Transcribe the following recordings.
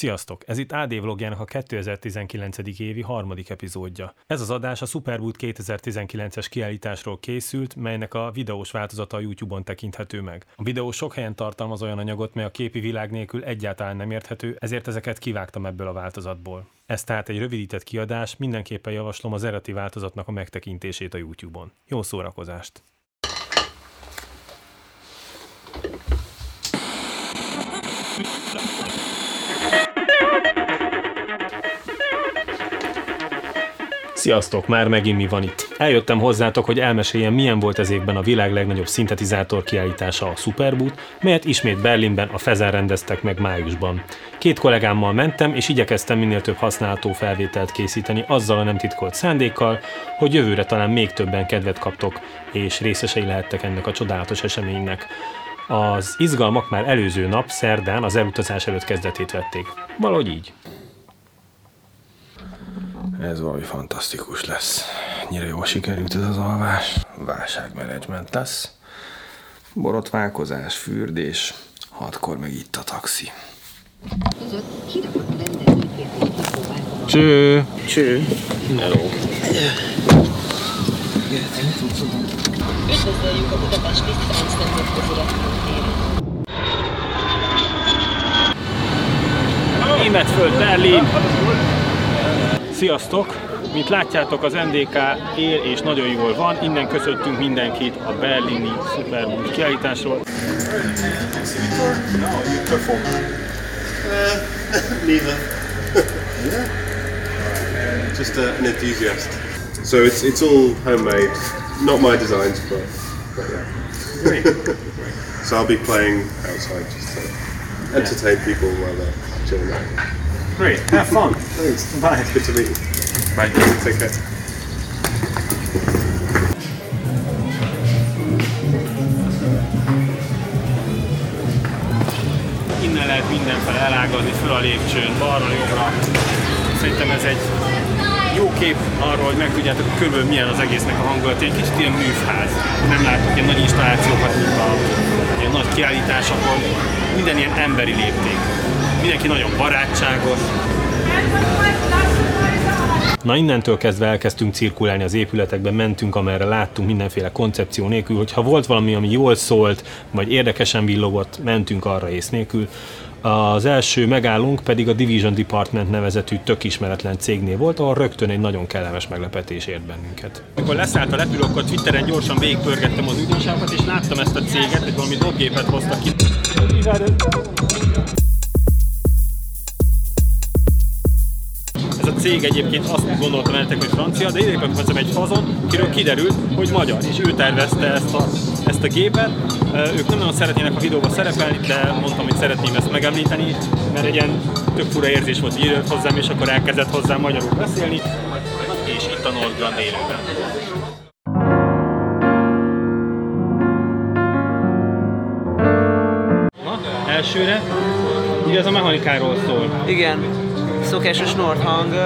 Sziasztok! Ez itt AD vlogjának a 2019. évi harmadik epizódja. Ez az adás a Superboot 2019-es kiállításról készült, melynek a videós változata a YouTube-on tekinthető meg. A videó sok helyen tartalmaz olyan anyagot, mely a képi világ nélkül egyáltalán nem érthető, ezért ezeket kivágtam ebből a változatból. Ez tehát egy rövidített kiadás, mindenképpen javaslom az eredeti változatnak a megtekintését a YouTube-on. Jó szórakozást! Sziasztok, már megint mi van itt. Eljöttem hozzátok, hogy elmeséljem, milyen volt ez évben a világ legnagyobb szintetizátor kiállítása a Superboot, melyet ismét Berlinben a Fezen rendeztek meg májusban. Két kollégámmal mentem, és igyekeztem minél több használható felvételt készíteni azzal a nem titkolt szándékkal, hogy jövőre talán még többen kedvet kaptok, és részesei lehettek ennek a csodálatos eseménynek. Az izgalmak már előző nap, szerdán, az elutazás előtt kezdetét vették. Valahogy így. Ez valami fantasztikus lesz. Nyire jól sikerült ez az alvás. Válságmenedzsment lesz. Borotválkozás, fürdés, hatkor meg itt a taxi. Cső! Cső! Hello! Üdvözöljük a Budapesti Ferenc nemzetközi repülőtéren. Németföld, Berlin! Sziasztok! Mint látjátok, az NDK él és nagyon jól van. Innen köszöntünk mindenkit a berlini Superboot kiállításról. Just an enthusiast. So it's it's all homemade, not my designs, but, but yeah. so I'll be playing outside just to entertain people while they're chilling out. Great, have fun! Thanks. Bye! Good to meet you. Bye! Take care. Innen lehet mindenfele elágazni, föl a lépcsőn, balra, jobbra. Szerintem ez egy jó kép arról, hogy megtudjátok, hogy körülbelül milyen az egésznek a hangulat. Egy kicsit ilyen műfház. Nem látok ilyen nagy installációkat, mint a ilyen nagy kiállításokon. Minden ilyen emberi lépték. Mindenki nagyon barátságos. Na innentől kezdve elkezdtünk cirkulálni az épületekben, mentünk, amerre láttunk mindenféle koncepció nélkül, hogyha volt valami, ami jól szólt, vagy érdekesen villogott, mentünk arra ész nélkül. Az első megállunk pedig a Division Department nevezetű tök ismeretlen cégnél volt, ahol rögtön egy nagyon kellemes meglepetés ért bennünket. Amikor leszállt a repülő, akkor Twitteren gyorsan végigpörgettem az ügyinságokat, és láttam ezt a céget, hogy valami doggépet hoztak ki. Cég egyébként azt gondoltam veletek, hogy francia, de idejében hozzám egy fazon, kiről kiderült, hogy magyar, és ő tervezte ezt a, ezt a gépet. Ők nem nagyon szeretnének a videóban szerepelni, de mondtam, hogy szeretném ezt megemlíteni, mert egy ilyen tök fura érzés volt, hogy hozzám, és akkor elkezdett hozzám magyarul beszélni, és itt a Northland élőben. Elsőre, ugye ez a mechanikáról szól. Igen, szokásos Nordhang, ö,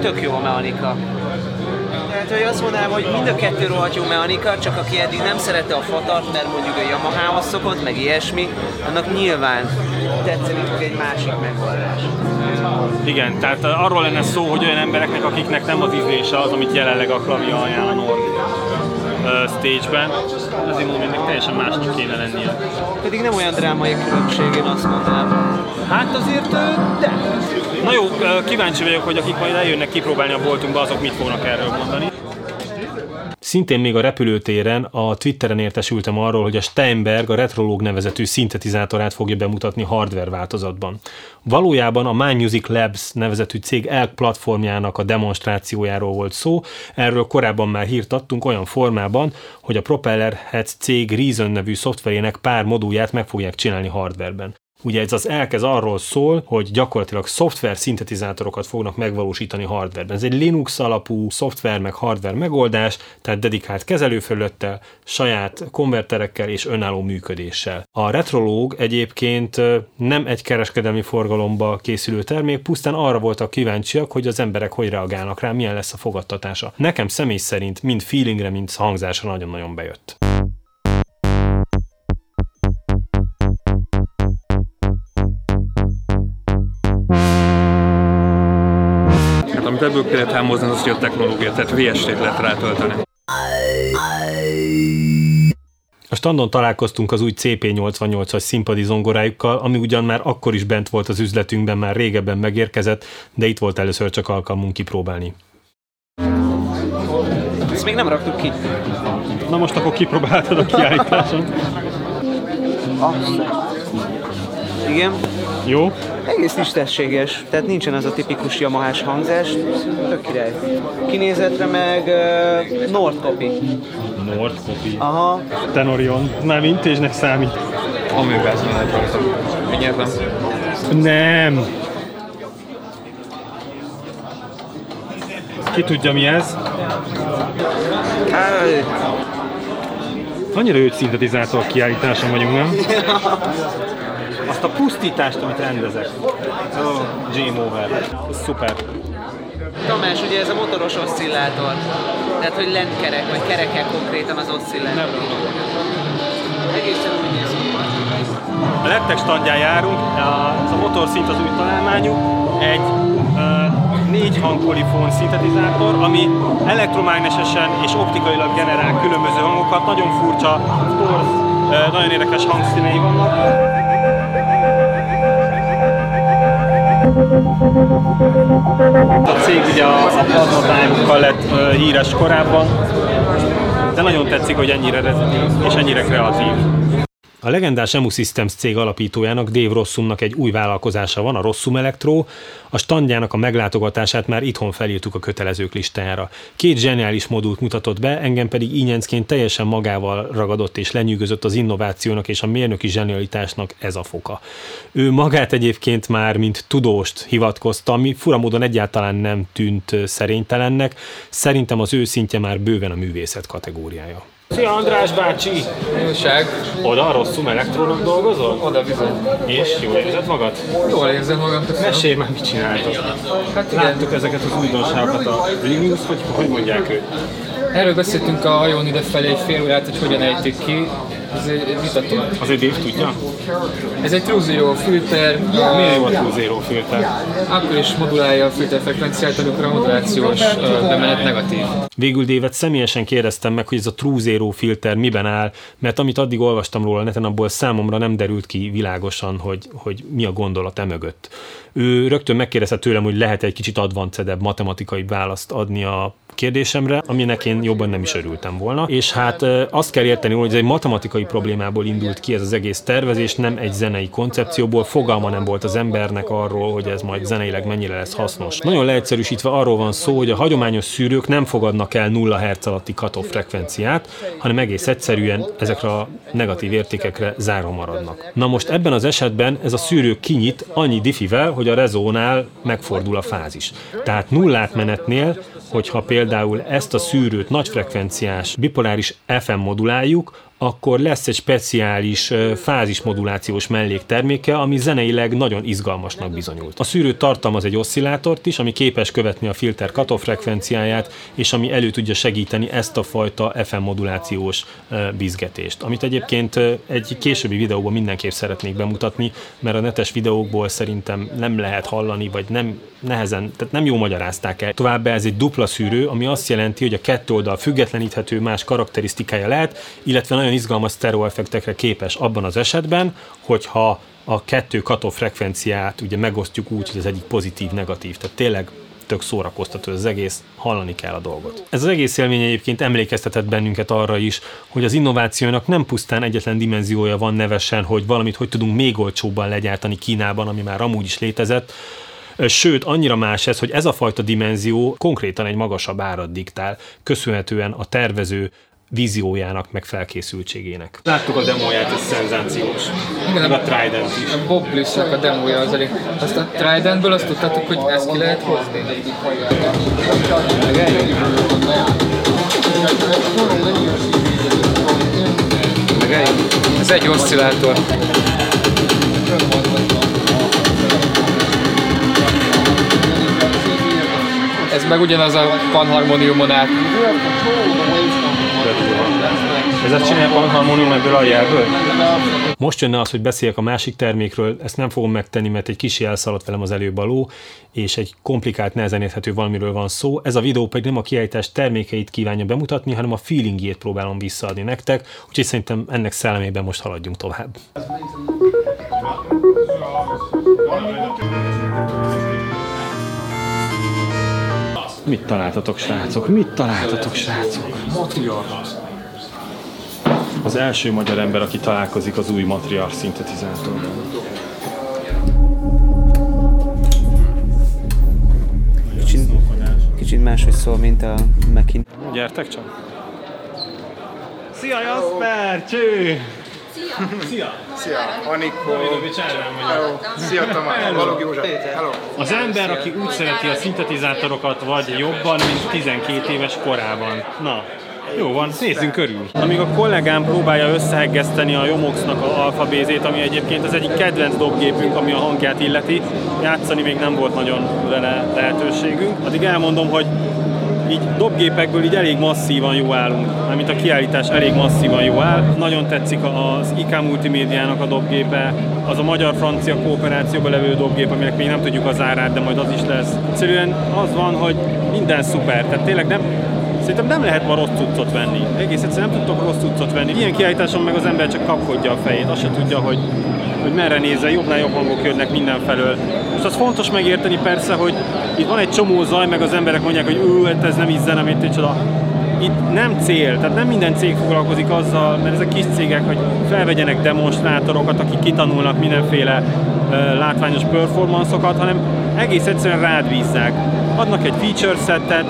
tök jó a mechanika. Tehát, hogy azt mondanám, hogy mind a kettő rohadt jó mechanika, csak aki eddig nem szerette a fatart, mert mondjuk a Yamaha-hoz szokott, meg ilyesmi, annak nyilván tetszeni fog egy másik megoldás. Igen, tehát arról lenne szó, hogy olyan embereknek, akiknek nem az ízlése az, amit jelenleg a Klavia ajánl a Nord stage-ben, azért mondom, hogy ennek teljesen másnak kéne lennie. Pedig nem olyan drámai különbség, én azt mondanám. Hát azért, de. Na jó, kíváncsi vagyok, hogy akik majd eljönnek kipróbálni a boltunkba, azok mit fognak erről mondani. Szintén még a repülőtéren a Twitteren értesültem arról, hogy a Steinberg a Retrolog nevezetű szintetizátorát fogja bemutatni hardware változatban. Valójában a My Music Labs nevezetű cég ELK platformjának a demonstrációjáról volt szó, erről korábban már hírt adtunk olyan formában, hogy a Propeller Heads cég Reason nevű szoftverének pár modulját meg fogják csinálni hardwareben. Ugye ez az elkezd arról szól, hogy gyakorlatilag szoftver szintetizátorokat fognak megvalósítani hardwareben. Ez egy Linux alapú szoftver meg hardware megoldás, tehát dedikált kezelőfelülettel, saját konverterekkel és önálló működéssel. A Retrolog egyébként nem egy kereskedelmi forgalomba készülő termék, pusztán arra voltak kíváncsiak, hogy az emberek hogy reagálnak rá, milyen lesz a fogadtatása. Nekem személy szerint mind feelingre, mind hangzásra nagyon-nagyon bejött. Amit ebből lehet hámozni, az az, hogy a technológia, tehát VST-t lehet rátölteni. A standon találkoztunk az új CP88-as színpadi zongorájukkal, ami ugyan már akkor is bent volt az üzletünkben, már régebben megérkezett, de itt volt először csak alkalmunk kipróbálni. Ezt még nem raktuk ki. Na most akkor kipróbáltad a kiállításon. Igen. Jó? Egész tisztességes, tehát nincsen az a tipikus Yamahás hangzás, tök király. Kinézetre meg uh, Nord Copy. Nord Copy. Aha, Tenorion. Már vintage számít. Amőgázban lehet rajta. Vigyázom. Nem. Ki tudja mi ez? Annyira őt szintetizátor kiállításon vagyunk, nem? Azt a pusztítást, amit rendezek. Oh, Game over. Szuper. Tamás, ugye ez a motoros oszcillátor. Tehát, hogy lent kerek, vagy kerekek konkrétan az oszcillátor. Egészen úgy néz. A lettek standján járunk, ez a motorszint az új találmányuk, egy négy hangpolifón szintetizátor, ami elektromágnesesen és optikailag generál különböző hangokat, nagyon furcsa, torz, nagyon érdekes hangszínei vannak. A cég ugye a, a Plasma lett híres korábban, de nagyon tetszik, hogy ennyire rezitív és ennyire kreatív. A legendás Emu Systems cég alapítójának Dave Rossumnak egy új vállalkozása van, a Rossum Electro. A standjának a meglátogatását már itthon felírtuk a kötelezők listájára. Két zseniális modult mutatott be, engem pedig ínyencként teljesen magával ragadott és lenyűgözött az innovációnak és a mérnöki zsenialitásnak ez a foka. Ő magát egyébként már mint tudóst hivatkozta, ami furamódon egyáltalán nem tűnt szerénytelennek. Szerintem az ő szintje már bőven a művészet kategóriája. Szia András bácsi! Újság. Oda a rosszul elektrónak dolgozol? Oda bizony. És jól érzed magad? Jól érzem magam. köszönöm. Mesélj már, mit csináltok? Hát igen, Láttuk ezeket az újdonságokat a Linux, vagy hogy mondják őt? erről beszéltünk a hajón ide felé egy fél órát, hogy hogyan ejtik ki. Ez egy vitatott. Azért Dave tudja? Ez egy True Zero filter, Miért jó a True Zero filter? akkor is modulálja a filter frekvenciát, amikor a modulációs bemenet negatív. Végül Dévet személyesen kérdeztem meg, hogy ez a True Zero filter miben áll, mert amit addig olvastam róla neten, abból számomra nem derült ki világosan, hogy, hogy mi a gondolat emögött. Ő rögtön megkérdezte tőlem, hogy lehet egy kicsit advancedebb matematikai választ adni a kérdésemre, aminek én jobban nem is örültem volna. És hát azt kell érteni, hogy ez egy matematikai problémából indult ki ez az egész tervezés, nem egy zenei koncepcióból. Fogalma nem volt az embernek arról, hogy ez majd zeneileg mennyire lesz hasznos. Nagyon leegyszerűsítve arról van szó, hogy a hagyományos szűrők nem fogadnak el 0 Hz alatti cutoff frekvenciát, hanem egész egyszerűen ezekre a negatív értékekre zárva maradnak. Na most ebben az esetben ez a szűrő kinyit annyi diffivel, hogy a rezónál megfordul a fázis. Tehát nullát menetnél, hogyha például ezt a szűrőt nagyfrekvenciás bipoláris FM moduláljuk, akkor lesz egy speciális fázismodulációs mellékterméke, ami zeneileg nagyon izgalmasnak bizonyult. A szűrő tartalmaz egy oszcillátort is, ami képes követni a filter cutoff frekvenciáját, és ami elő tudja segíteni ezt a fajta FM modulációs bizgetést. Amit egyébként egy későbbi videóban mindenképp szeretnék bemutatni, mert a netes videókból szerintem nem lehet hallani, vagy nem nehezen, tehát nem jó magyarázták el. Továbbá ez egy dupla szűrő, ami azt jelenti, hogy a kettő oldal függetleníthető más karakterisztikája lehet, illetve nagyon izgalmas sztereoeffektekre képes abban az esetben, hogyha a kettő kató frekvenciát ugye megosztjuk úgy, hogy az egyik pozitív, negatív. Tehát tényleg tök szórakoztató az egész, hallani kell a dolgot. Ez az egész élmény egyébként emlékeztetett bennünket arra is, hogy az innovációnak nem pusztán egyetlen dimenziója van nevesen, hogy valamit hogy tudunk még olcsóbban legyártani Kínában, ami már amúgy is létezett, Sőt, annyira más ez, hogy ez a fajta dimenzió konkrétan egy magasabb árat diktál, köszönhetően a tervező víziójának, meg felkészültségének. Láttuk a demóját, ez szenzációs. Igen, a Trident is. A Bob Blissnek a demója az elég. Azt a Tridentből azt tudtátok, hogy ezt ki lehet hozni? Ez egy oszcillátor. Ez meg ugyanaz a panharmoniumon át. Ezzel csinálják a harmónium ebből a jelből? Most jönne az, hogy beszéljek a másik termékről, ezt nem fogom megtenni, mert egy kicsi elszaladt velem az előbb a ló, és egy komplikált, nehezen érthető valamiről van szó. Ez a videó pedig nem a kiállítás termékeit kívánja bemutatni, hanem a feelingjét próbálom visszaadni nektek, úgyhogy szerintem ennek szellemében most haladjunk tovább. Mit találtatok, srácok? Mit találtatok, srácok? Az első magyar ember, aki találkozik az új matriarch szintetizátorral. Kicsit, kicsit máshogy szól, mint a Mekin. Gyertek csak! Szia Jasper! Cső! Szia! Szia, Anikó. Szia Tamás, Balog József. Hello. Az ember, aki úgy szereti a szintetizátorokat, vagy jobban, mint 12 éves korában. Na, jó van, nézzünk körül. Amíg a kollégám próbálja összeheggeszteni a Jomoxnak a alfabézét, ami egyébként az egyik kedvenc dobgépünk, ami a hangját illeti, játszani még nem volt nagyon vele lehetőségünk. Addig elmondom, hogy így dobgépekből így elég masszívan jó állunk, mármint a kiállítás elég masszívan jó áll. Nagyon tetszik az IK Multimédiának a dobgépe, az a magyar-francia kooperációban levő dobgép, aminek még nem tudjuk az árát, de majd az is lesz. Egyszerűen az van, hogy minden szuper, tehát tényleg nem, Szerintem nem lehet ma rossz cuccot venni. Egész egyszerűen nem tudtok rossz cuccot venni. Ilyen kiállításon meg az ember csak kapkodja a fejét, azt se tudja, hogy, hogy merre nézze, jobbnál jobb hangok jönnek mindenfelől. És az fontos megérteni persze, hogy itt van egy csomó zaj, meg az emberek mondják, hogy ő, hát ez nem így zene, mint csoda. Itt nem cél, tehát nem minden cég foglalkozik azzal, mert ezek kis cégek, hogy felvegyenek demonstrátorokat, akik kitanulnak mindenféle uh, látványos performanszokat, hanem egész egyszerűen rád bízzák. Adnak egy feature settet,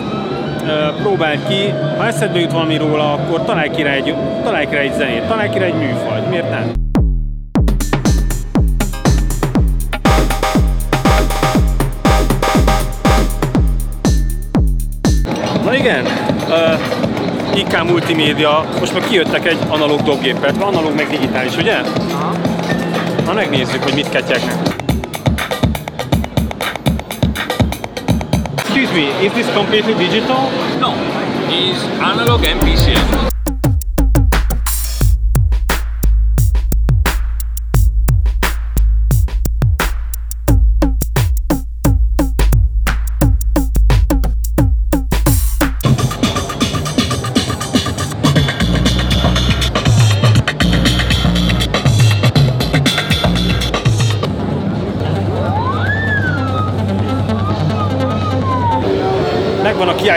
próbáld ki, ha eszedbe jut valami róla, akkor találj ki rá egy, találj ki rá egy zenét, találj ki rá egy műfajt, miért nem? Na igen, uh, IK Multimédia, most már kijöttek egy analóg dobgépet, van analóg meg digitális, ugye? Na megnézzük, hogy mit ketyegnek. Is this completely digital? No, it's analog and PCM.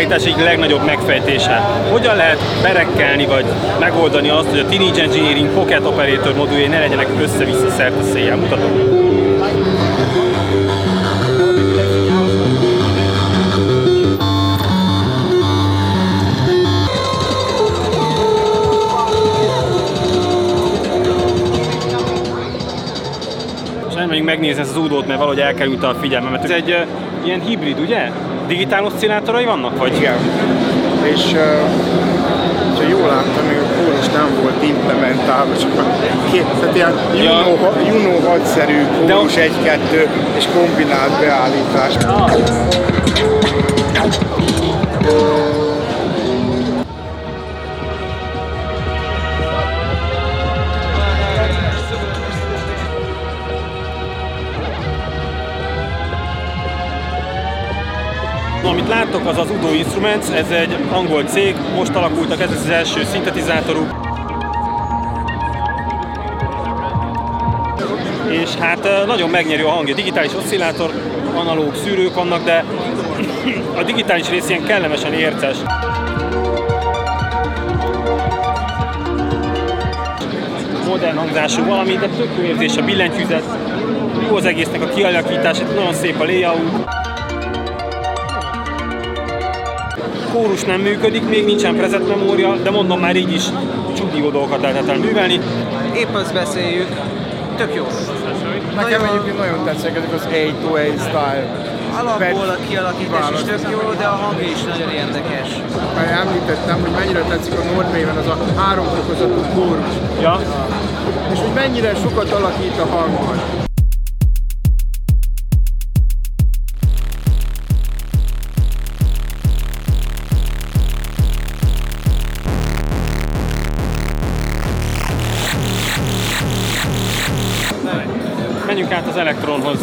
Kiállítás egyik legnagyobb megfejtése. Hogyan lehet berekkelni vagy megoldani azt, hogy a Teenage Engineering Pocket Operator moduljai ne legyenek össze-vissza szerte széjjel. Mutatom. És elmegyünk megnézni ezt az údót, mert valahogy elkerült a figyelmemet. Ez egy uh, ilyen hibrid, ugye? Digitál oszcillátorai vannak, vagy? Igen. És ha jól láttam, még a kórus nem volt implementálva, csak a két, tehát ilyen. Juno, Juno hadszerű kórus 1-2 és kombinált beállítás. Na, az Udo Instruments, ez egy angol cég, most alakultak, ez az első szintetizátoruk. És hát eh, nagyon megnyerő a hangja. Digitális oszcillátor, analóg szűrők vannak, de a digitális rész ilyen kellemesen érces. Modern hangzású valami, de tök jó érzés a billentyűzet. Jó az egésznek a kialakítás, itt nagyon szép a layout. Kórus nem működik, még nincsen prezet memória, de mondom már így is csudió dolgokat lehet el művelni. Épp azt beszéljük, tök jó. Nekem Nagyon- egyébként nagyon tetszik ezek az A2A style. Alapból a kialakítás is tök jó, de a hangja is nagyon érdekes. Már említettem, hogy mennyire tetszik a Nordmében az a háromfokozatú kórus, Ja, és hogy mennyire sokat alakít a hangon. Az elektronhoz.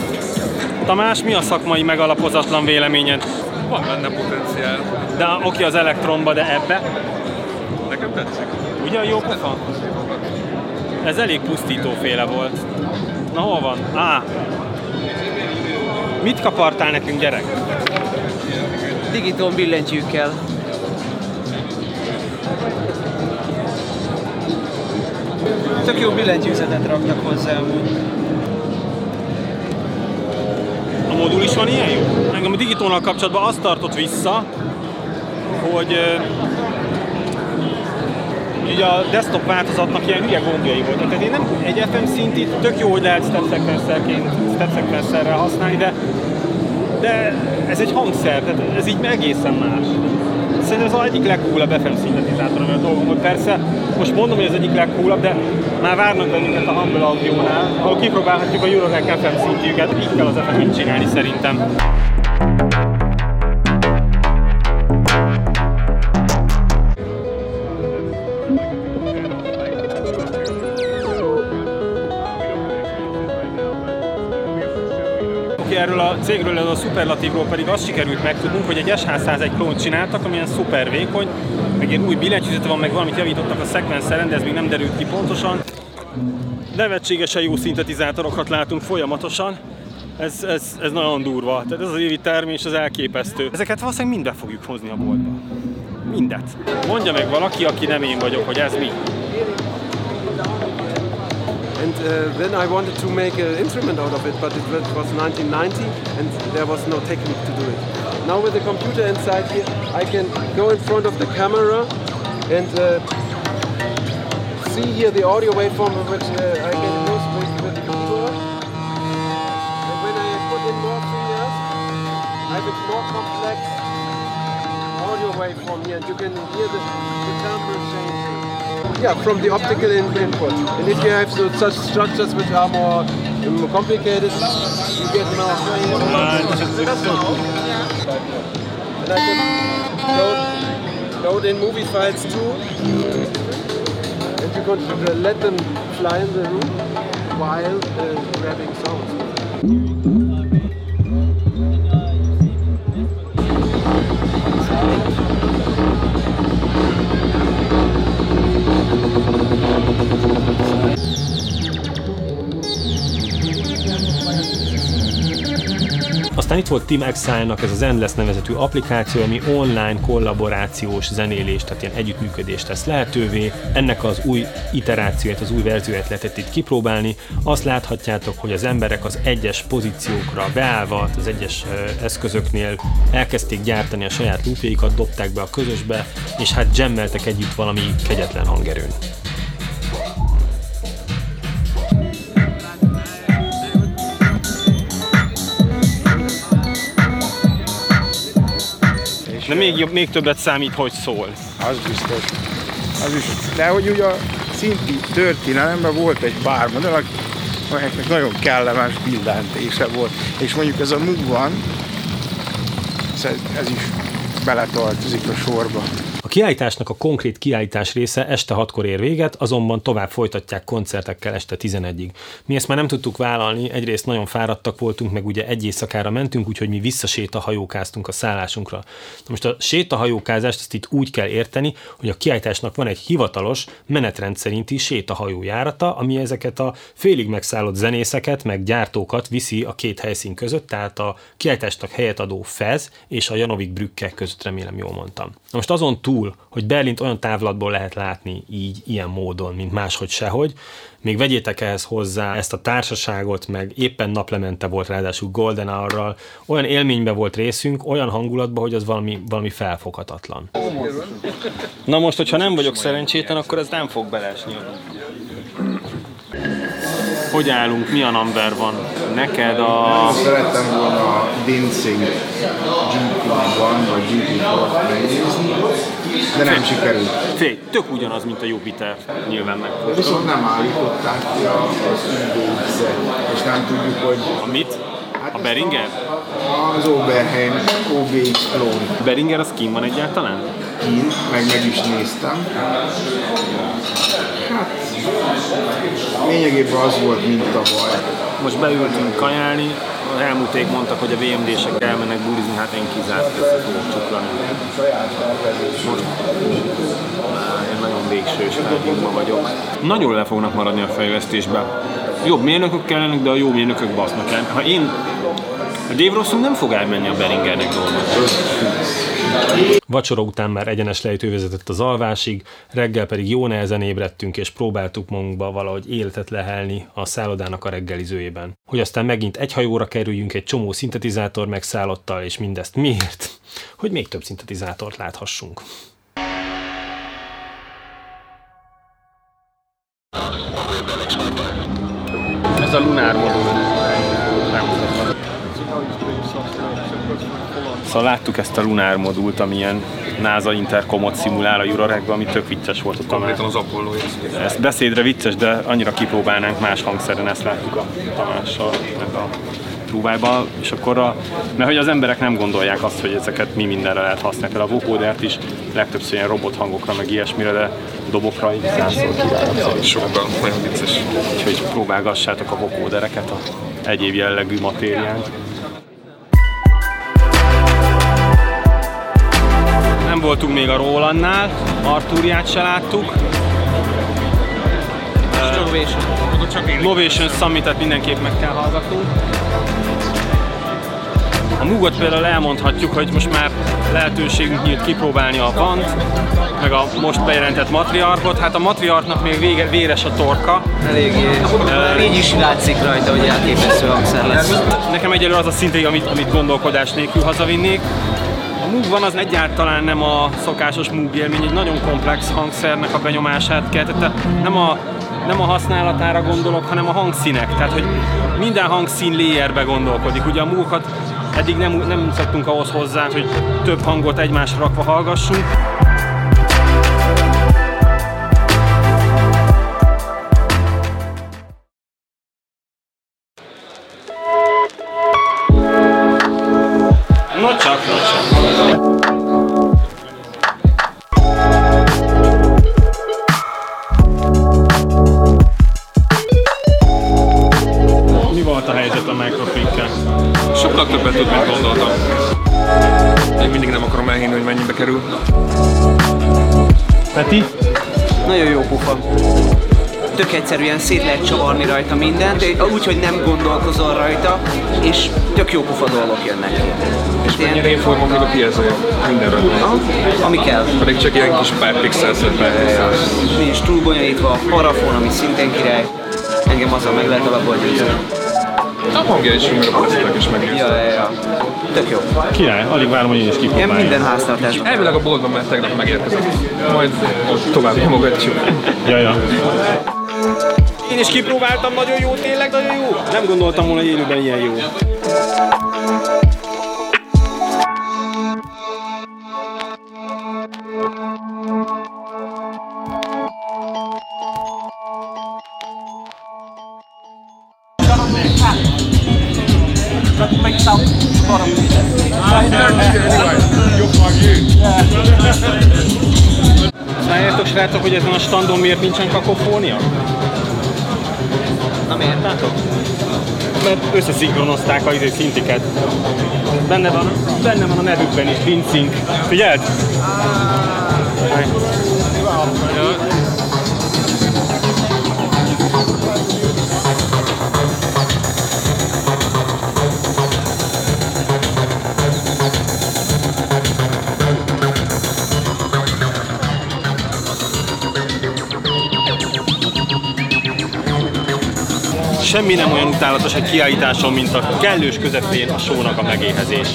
Tamás, mi a szakmai megalapozatlan véleményed? Van benne potenciál. De oké, az elektronba, de ebbe? Nekem tetszik. Ugye a jó pofa? Ez elég pusztítóféle volt. Na hol van? Á! Mit kapartál nekünk, gyerek? Digiton billentyűkkel. Tök jó billentyűzetet raktak hozzá amúgy. A modul is van ilyen jó? Engem a Digitonnal kapcsolatban azt tartott vissza, hogy ugye a desktop változatnak ilyen hülye gombjai voltak. Tehát én nem egy FM szintit tök jó, hogy lehet step sequencerként, step sequencerrel használni, de, de ez egy hangszer, tehát ez így egészen más. Szerintem ez az egyik legcoolabb FM szintetizátor, ami a dolgom volt. Persze, most mondom, hogy ez egyik legcoolabb, de már várnak bennünket a Humble Audio-nál, ahol kipróbálhatjuk a Eurorack FM szintjüket, így kell az FM-et csinálni szerintem. Cégről, a szuperlatívról pedig azt sikerült megtudnunk, hogy egy SH101 klónt csináltak, amilyen szuper vékony, meg ilyen új billentyűzete van, meg valamit javítottak a szekvenszeren, de ez még nem derült ki pontosan. Nevetségesen jó szintetizátorokat látunk folyamatosan. Ez, ez, ez nagyon durva. Tehát ez az évi termés, az elképesztő. Ezeket valószínűleg mind be fogjuk hozni a boltba. Mindet. Mondja meg valaki, aki nem én vagyok, hogy ez mi. Uh, then I wanted to make an instrument out of it, but it was 1990 and there was no technique to do it. Now with the computer inside here, I can go in front of the camera and uh, see here the audio waveform which uh, I can use with, with the keyboard. And when I put in more fingers, I have a more complex audio waveform here and you can hear the, the timbre changing. Yeah, from the optical in- input. And if you have so, such structures which are more, um, complicated, you get more. And I could load, in movie files too. And you could uh, let them fly in the room while uh, grabbing sounds. Aztán itt volt Team Exile-nak ez az Endless nevezetű applikáció, ami online kollaborációs zenélést, tehát ilyen együttműködést tesz lehetővé. Ennek az új iterációját, az új verzióját lehetett itt kipróbálni. Azt láthatjátok, hogy az emberek az egyes pozíciókra beállva, az egyes eszközöknél elkezdték gyártani a saját loopjaikat, dobták be a közösbe, és hát jammeltek együtt valami kegyetlen hangerőn. De még, jobb, még többet számít, hogy szól. Az biztos. Az biztos. De hogy ugye a szinti történelemben volt egy pár modell, amelyeknek nagyon kellemes billentése volt. És mondjuk ez a van, ez, ez is beletartozik a sorba. A kiállításnak a konkrét kiállítás része este 6-kor ér véget, azonban tovább folytatják koncertekkel este 11-ig. Mi ezt már nem tudtuk vállalni, egyrészt nagyon fáradtak voltunk, meg ugye egy éjszakára mentünk, úgyhogy mi visszasétahajókáztunk a szállásunkra. Na most a sétahajókázást ezt itt úgy kell érteni, hogy a kiállításnak van egy hivatalos, menetrend szerinti sétahajójárata, ami ezeket a félig megszállott zenészeket, meg gyártókat viszi a két helyszín között, tehát a kiállításnak helyet adó Fez és a Janovik Brücke között, remélem jól mondtam. Na most azon túl, hogy Berlint olyan távlatból lehet látni így, ilyen módon, mint máshogy sehogy, még vegyétek ehhez hozzá ezt a társaságot, meg éppen naplemente volt ráadásul Golden Hour-ral, olyan élménybe volt részünk, olyan hangulatban, hogy az valami, valami felfoghatatlan. Na most, hogyha nem vagyok szerencsétlen, akkor ez nem fog belesni. Hogy állunk? Mi a number van? Neked a... Szerettem volna a Dancing GP1 vagy GP4 megnézni, de nem sikerült. Fél, tök ugyanaz, mint a Jupiter, nyilván meg. Viszont nem állították ki a- az UBX-et, és nem tudjuk, hogy A mit? A Beringer? az Oberheim OBX klón Beringer az kim van egyáltalán? kint, meg meg is néztem. Hát, lényegében az volt, mint tavaly. most beültünk kajálni, az elmúlték mondtak, hogy a VMD-sek elmennek bulizni, hát én kizárt össze fogok csuklani. Most én nagyon végső stádiumban vagyok. Nagyon le fognak maradni a fejlesztésbe. Jobb mérnökök kellenek, de a jó mérnökök basznak el. Ha én a Dave Rossum nem fog elmenni a Beringernek dolgozni. Vacsora után már egyenes lejtő vezetett az alvásig, reggel pedig jó nehezen ébredtünk, és próbáltuk magunkba valahogy életet lehelni a szállodának a reggelizőjében. Hogy aztán megint egy hajóra kerüljünk egy csomó szintetizátor megszállottal, és mindezt miért? Hogy még több szintetizátort láthassunk. Ez a Lunar modul. Szóval láttuk ezt a Lunar modult, amilyen NASA interkomot szimulál a Euroregbe, ami tök vicces volt. Konkrétan az Apollo Ez beszédre vicces, de annyira kipróbálnánk más hangszeren, ezt láttuk a Tamással ebbe a próbába, és akkor a, mert hogy az emberek nem gondolják azt, hogy ezeket mi mindenre lehet használni. Például a vocodert is legtöbbször ilyen robot hangokra, meg ilyesmire, de dobokra így százszor kiválasztani. Sokkal, nagyon vicces. Úgyhogy próbálgassátok a vocódereket, a egyéb jellegű matériát. Nem voltunk még a Rolandnál, Artúriát se láttuk. Innovation. Innovation Summit-et mindenképp meg kell hallgatnunk. A Mugot például elmondhatjuk, hogy most már lehetőségünk nyílt kipróbálni a Vant, meg a most bejelentett matriarkot. Hát a matriarknak még vége, véres a torka. Eléggé. Így is látszik rajta, hogy elképesztő hangszer lesz. Nekem egyelőre az a szintig, amit, amit gondolkodás nélkül hazavinnék. A Moog van az egyáltalán nem a szokásos Moog élmény, egy nagyon komplex hangszernek a benyomását keltette. Nem a, nem a használatára gondolok, hanem a hangszínek. Tehát, hogy minden hangszín layerbe gondolkodik. Ugye a Moogokat eddig nem, nem szoktunk ahhoz hozzá, hogy több hangot egymásra rakva hallgassunk. Egyszerűen szét lehet csavarni rajta mindent, de úgy, hogy nem gondolkozol rajta, és tök jó pufa dolgok jönnek ki. És mennyire informom még a piezoja? Mindenről. Ami kell. Pedig csak ilyen kis pár pixel. Nincs túl bonyolítva, a parafon, ami szintén király. Engem azzal meg lehet alapból győzni. A hangja is, meg a presztek is meg. Ja, ja, ja. Tök jó. Király, alig várom, hogy én is Ilyen kipróbáljam. minden háztartásban. Elvileg a boltban már tegnap megérkezett. Majd tovább nyomogatjuk. Ja, ja. Én is kipróbáltam, nagyon jó, tényleg nagyon jó. Nem gondoltam volna, hogy élőben ilyen jó. Rájöttök srácok, hogy ezen a standon miért nincsen kakofónia? Na miért látok? Mert összeszinkronozták a izé szintiket. Benne van, benne van a nevükben is, Vincink. Figyeld? Ja. Semmi nem olyan utálatos egy kiállításon, mint a kellős közepén a sónak a megéhezés.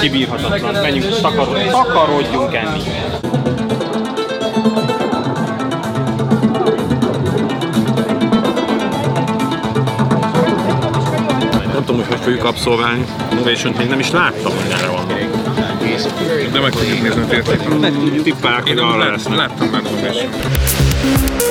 Kibírhatatlan. Menjünk, takarod, takarodjunk enni. Nem tudom, hogy hogy fogjuk abszolválni. Innovation még nem is láttam, hogy erre van. De meg tudjuk nézni a térképen. Tippálok, hogy arra lesznek. láttam már Innovation.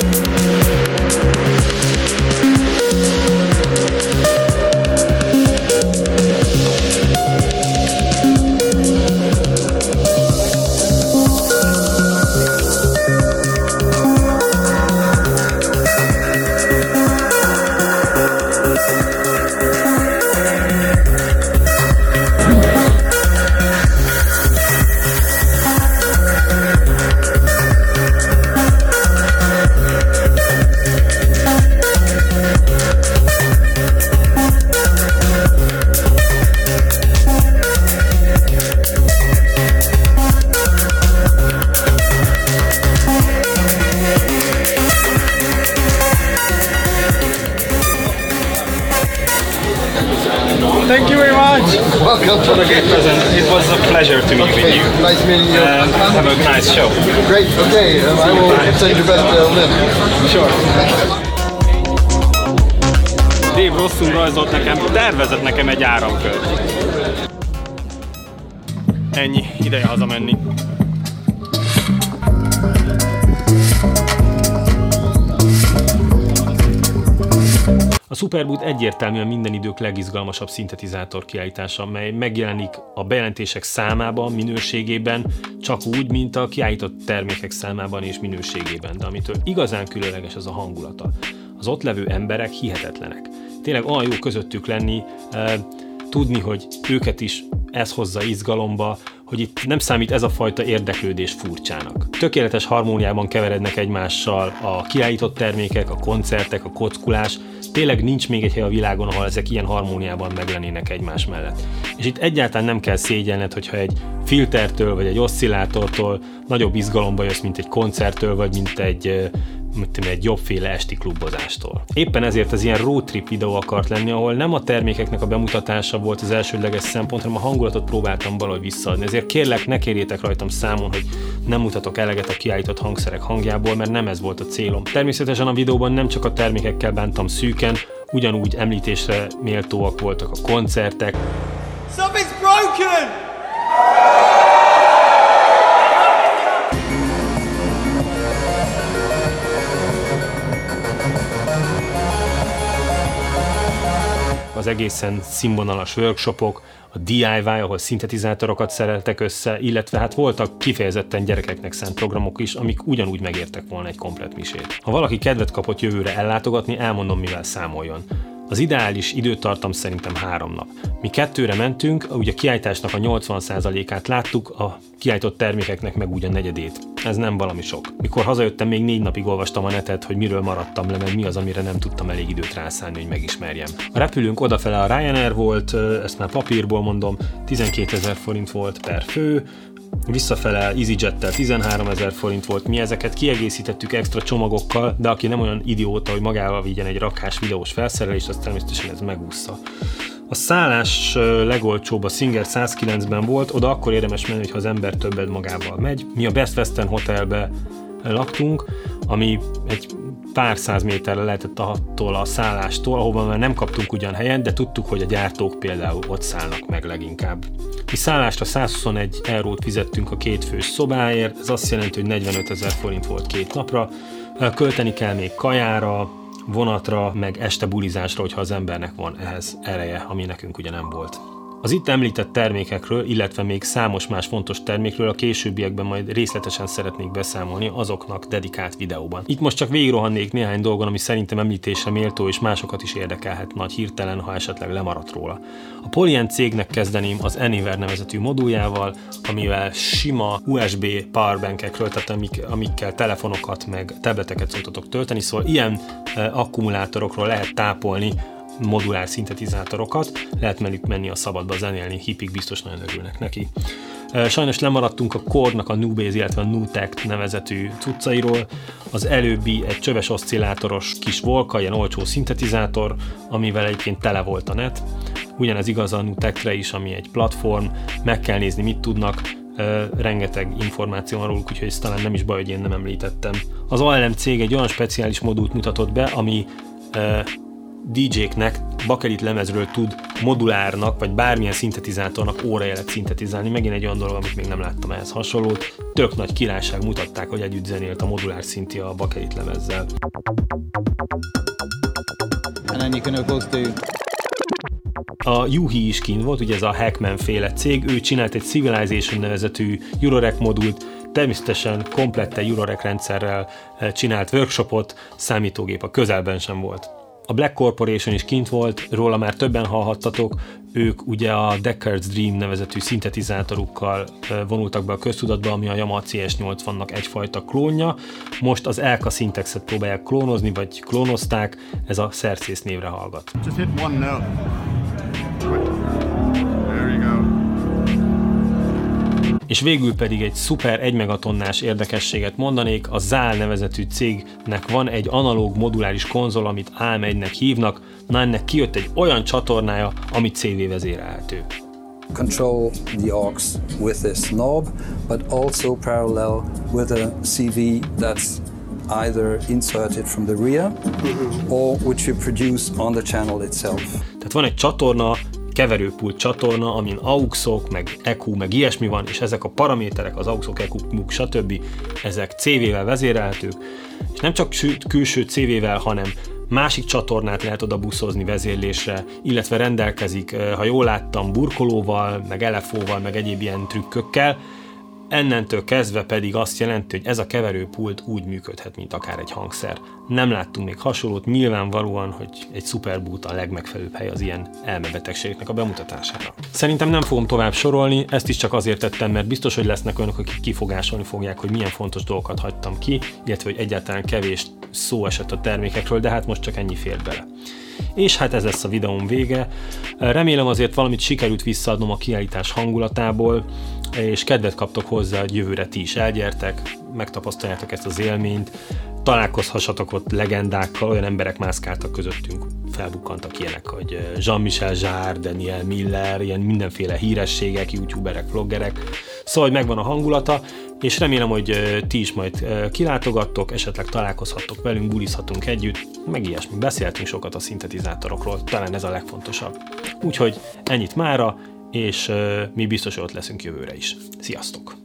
Great. Okay. Um, I will send you best uh, link. Sure. Dave rosszul rajzolt nekem, tervezett nekem egy áramkört. Ennyi, ideje hazamenni. Superboot egyértelműen minden idők legizgalmasabb szintetizátor kiállítása, mely megjelenik a bejelentések számában, minőségében, csak úgy, mint a kiállított termékek számában és minőségében, de amitől igazán különleges az a hangulata. Az ott levő emberek hihetetlenek. Tényleg olyan jó közöttük lenni, eh, tudni, hogy őket is ez hozza izgalomba, hogy itt nem számít ez a fajta érdeklődés furcsának. Tökéletes harmóniában keverednek egymással a kiállított termékek, a koncertek, a kockulás, tényleg nincs még egy hely a világon, ahol ezek ilyen harmóniában meglennének egymás mellett. És itt egyáltalán nem kell szégyelned, hogyha egy filtertől vagy egy oszcillátortól nagyobb izgalomba jössz, mint egy koncerttől, vagy mint egy mint egy jobbféle esti klubozástól. Éppen ezért az ilyen road trip videó akart lenni, ahol nem a termékeknek a bemutatása volt az elsődleges szempont, hanem a hangulatot próbáltam valahogy visszaadni. Ezért kérlek, ne kérjétek rajtam számon, hogy nem mutatok eleget a kiállított hangszerek hangjából, mert nem ez volt a célom. Természetesen a videóban nem csak a termékekkel bántam szűken, ugyanúgy említésre méltóak voltak a koncertek. Something's broken! Egészen színvonalas workshopok, a DIY, ahol szintetizátorokat szereltek össze, illetve hát voltak kifejezetten gyerekeknek szánt programok is, amik ugyanúgy megértek volna egy komplet misét. Ha valaki kedvet kapott jövőre ellátogatni, elmondom mivel számoljon. Az ideális időtartam szerintem három nap. Mi kettőre mentünk, ugye a kiállításnak a 80%-át láttuk, a kiállított termékeknek meg úgy a negyedét. Ez nem valami sok. Mikor hazajöttem, még négy napig olvastam a netet, hogy miről maradtam le, meg mi az, amire nem tudtam elég időt rászállni, hogy megismerjem. A repülőnk odafele a Ryanair volt, ezt már papírból mondom, 12 ezer forint volt per fő, visszafele EasyJet-tel 13 ezer forint volt, mi ezeket kiegészítettük extra csomagokkal, de aki nem olyan idióta, hogy magával vigyen egy rakás videós felszerelést, az természetesen ez megúszza. A szállás legolcsóbb a Singer 109-ben volt, oda akkor érdemes menni, ha az ember többet magával megy. Mi a Best Western Hotelbe laktunk, ami egy pár száz méterre lehetett attól a szállástól, ahova már nem kaptunk ugyan helyen, de tudtuk, hogy a gyártók például ott szállnak meg leginkább. Mi szállásra 121 eurót fizettünk a két fős szobáért, ez azt jelenti, hogy 45 ezer forint volt két napra. Költeni kell még kajára, vonatra, meg este bulizásra, hogyha az embernek van ehhez ereje, ami nekünk ugye nem volt. Az itt említett termékekről, illetve még számos más fontos termékről a későbbiekben majd részletesen szeretnék beszámolni azoknak dedikált videóban. Itt most csak végigrohannék néhány dolgon, ami szerintem említésre méltó és másokat is érdekelhet nagy hirtelen, ha esetleg lemaradt róla. A Polyen cégnek kezdeném az Anywhere nevezetű moduljával, amivel sima USB powerbankekről, tehát amik, amikkel telefonokat meg tableteket szoktatok tölteni, szóval ilyen e, akkumulátorokról lehet tápolni modulár szintetizátorokat, lehet menni, menni a szabadba zenélni, hipik biztos nagyon örülnek neki. Sajnos lemaradtunk a Core-nak a Nubase, illetve a Nutect nevezetű cuccairól. Az előbbi egy csöves oszcillátoros kis volka, ilyen olcsó szintetizátor, amivel egyébként tele volt a net. Ugyanez igaz a Nutectre is, ami egy platform, meg kell nézni, mit tudnak, rengeteg információ van róluk, úgyhogy ezt talán nem is baj, hogy én nem említettem. Az ALM cég egy olyan speciális modult mutatott be, ami DJ-knek bakelit lemezről tud modulárnak, vagy bármilyen szintetizátornak órajelet szintetizálni. Megint egy olyan dolog, amit még nem láttam ehhez hasonlót. Tök nagy királyság mutatták, hogy együtt zenélt a modulár szinti a bakelit lemezzel. And then you can of course do a Yuhi is kint volt, ugye ez a Hackman féle cég, ő csinált egy Civilization nevezetű Eurorack modult, természetesen komplette Eurorack rendszerrel eh, csinált workshopot, számítógép a közelben sem volt. A Black Corporation is kint volt, róla már többen hallhattatok, ők ugye a Deckard's Dream nevezetű szintetizátorukkal vonultak be a köztudatba, ami a Yamaha CS80-nak egyfajta klónja. Most az Elka Syntexet próbálják klónozni, vagy klónozták, ez a Cercés névre hallgat. Just hit one note. És végül pedig egy szuper 1 megatonnás érdekességet mondanék, a ZAL nevezetű cégnek van egy analóg moduláris konzol, amit AM1-nek hívnak, na ennek kijött egy olyan csatornája, ami CV vezérelhető. control the aux with this knob, but also parallel with a CV that's either inserted from the rear or which you produce on the channel itself. Tehát van egy csatorna, keverőpult csatorna, amin AUX-ok, meg EQ, meg ilyesmi van, és ezek a paraméterek, az AUX-ok, EQ, MUX, stb. ezek CV-vel vezérelhetők, és nem csak külső CV-vel, hanem másik csatornát lehet oda buszozni vezérlésre, illetve rendelkezik, eh, ha jól láttam, burkolóval, meg LFO-val, meg egyéb ilyen trükkökkel, Ennentől kezdve pedig azt jelenti, hogy ez a keverőpult úgy működhet, mint akár egy hangszer. Nem láttunk még hasonlót, nyilvánvalóan, hogy egy Superboot a legmegfelelőbb hely az ilyen elmebetegségeknek a bemutatására. Szerintem nem fogom tovább sorolni, ezt is csak azért tettem, mert biztos, hogy lesznek olyanok, akik kifogásolni fogják, hogy milyen fontos dolgokat hagytam ki, illetve hogy egyáltalán kevés szó esett a termékekről, de hát most csak ennyi fér bele. És hát ez lesz a videóm vége. Remélem azért valamit sikerült visszaadnom a kiállítás hangulatából, és kedvet kaptok hozzá, hogy jövőre ti is elgyertek, megtapasztaljátok ezt az élményt, találkozhassatok ott legendákkal, olyan emberek mászkáltak közöttünk, felbukkantak ilyenek, hogy Jean-Michel Jarre, Daniel Miller, ilyen mindenféle hírességek, youtuberek, vloggerek, szóval hogy megvan a hangulata, és remélem, hogy ti is majd kilátogattok, esetleg találkozhattok velünk, bulizhatunk együtt, meg ilyesmi. Beszéltünk sokat a szintetizátorokról, talán ez a legfontosabb. Úgyhogy ennyit mára, és mi biztos ott leszünk jövőre is. Sziasztok!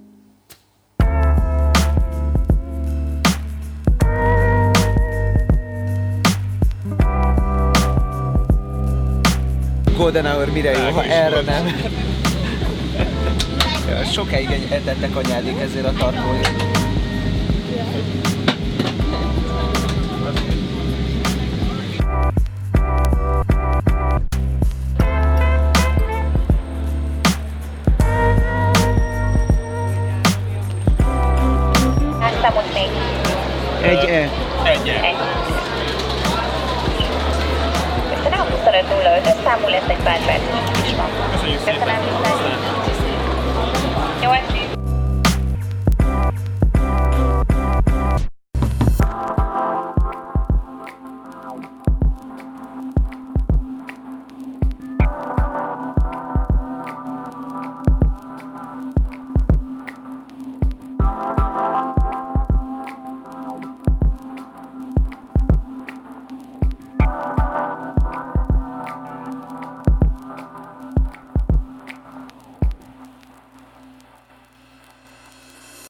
Golden Hour mire jó, ha erre nem. Sokáig etettek anyádék ezért a tartóért.